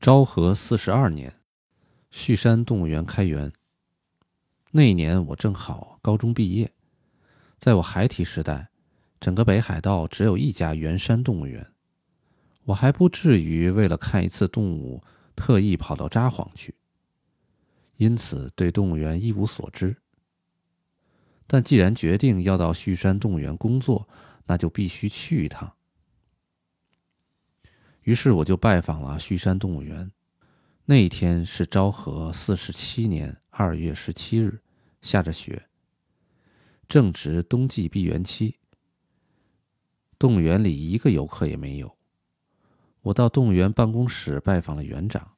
昭和四十二年，旭山动物园开园。那一年我正好高中毕业。在我孩提时代，整个北海道只有一家圆山动物园，我还不至于为了看一次动物特意跑到札幌去。因此对动物园一无所知。但既然决定要到旭山动物园工作，那就必须去一趟。于是我就拜访了旭山动物园。那一天是昭和四十七年二月十七日，下着雪，正值冬季闭园期。动物园里一个游客也没有。我到动物园办公室拜访了园长，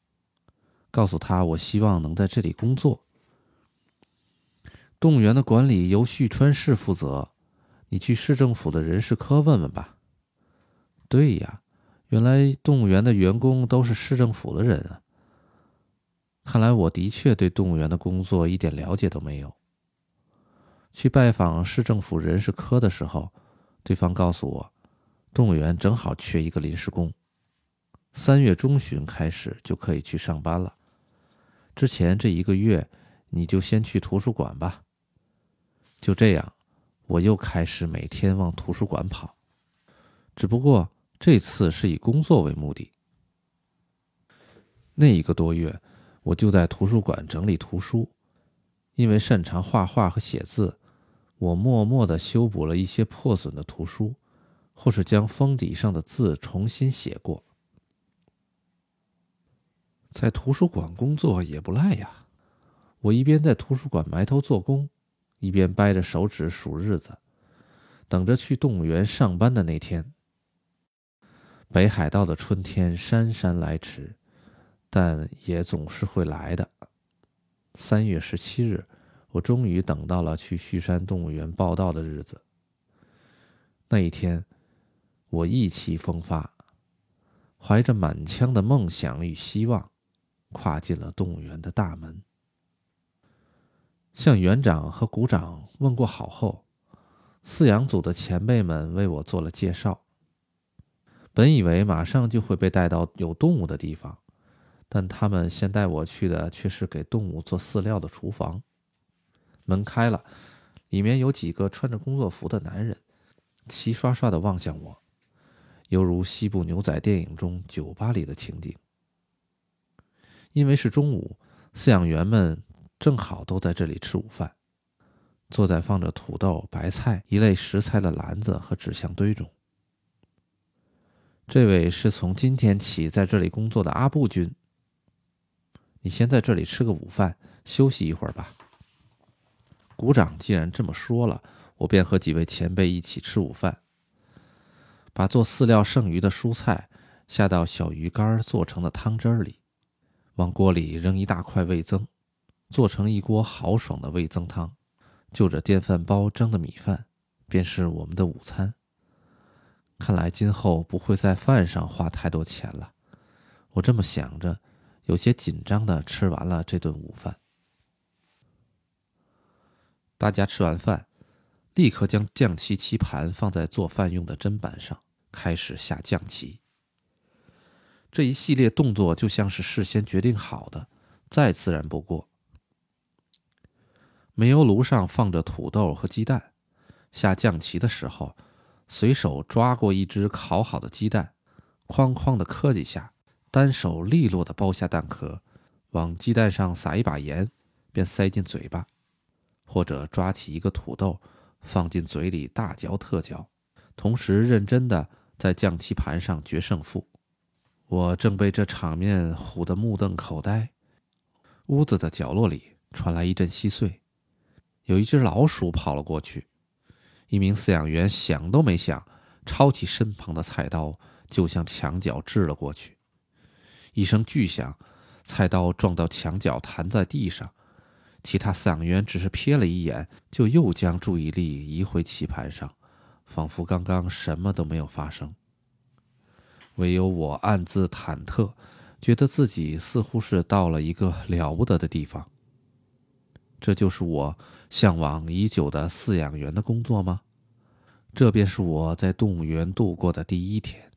告诉他我希望能在这里工作。动物园的管理由旭川市负责，你去市政府的人事科问问吧。对呀。原来动物园的员工都是市政府的人啊！看来我的确对动物园的工作一点了解都没有。去拜访市政府人事科的时候，对方告诉我，动物园正好缺一个临时工，三月中旬开始就可以去上班了。之前这一个月，你就先去图书馆吧。就这样，我又开始每天往图书馆跑，只不过。这次是以工作为目的。那一个多月，我就在图书馆整理图书。因为擅长画画和写字，我默默的修补了一些破损的图书，或是将封底上的字重新写过。在图书馆工作也不赖呀！我一边在图书馆埋头做工，一边掰着手指数日子，等着去动物园上班的那天。北海道的春天姗姗来迟，但也总是会来的。三月十七日，我终于等到了去旭山动物园报道的日子。那一天，我意气风发，怀着满腔的梦想与希望，跨进了动物园的大门。向园长和股长问过好后，饲养组的前辈们为我做了介绍。本以为马上就会被带到有动物的地方，但他们先带我去的却是给动物做饲料的厨房。门开了，里面有几个穿着工作服的男人，齐刷刷的望向我，犹如西部牛仔电影中酒吧里的情景。因为是中午，饲养员们正好都在这里吃午饭，坐在放着土豆、白菜一类食材的篮子和纸箱堆中。这位是从今天起在这里工作的阿布君。你先在这里吃个午饭，休息一会儿吧。股长既然这么说了，我便和几位前辈一起吃午饭。把做饲料剩余的蔬菜下到小鱼干做成的汤汁里，往锅里扔一大块味增，做成一锅豪爽的味增汤。就着电饭煲蒸的米饭，便是我们的午餐。看来今后不会在饭上花太多钱了，我这么想着，有些紧张的吃完了这顿午饭。大家吃完饭，立刻将酱漆棋盘放在做饭用的砧板上，开始下酱棋。这一系列动作就像是事先决定好的，再自然不过。煤油炉上放着土豆和鸡蛋，下酱棋的时候。随手抓过一只烤好的鸡蛋，哐哐的磕几下，单手利落的剥下蛋壳，往鸡蛋上撒一把盐，便塞进嘴巴；或者抓起一个土豆，放进嘴里大嚼特嚼，同时认真的在酱漆盘上决胜负。我正被这场面唬得目瞪口呆，屋子的角落里传来一阵稀碎，有一只老鼠跑了过去。一名饲养员想都没想，抄起身旁的菜刀就向墙角掷了过去。一声巨响，菜刀撞到墙角，弹在地上。其他饲养员只是瞥了一眼，就又将注意力移回棋盘上，仿佛刚刚什么都没有发生。唯有我暗自忐忑，觉得自己似乎是到了一个了不得的地方。这就是我向往已久的饲养员的工作吗？这便是我在动物园度过的第一天。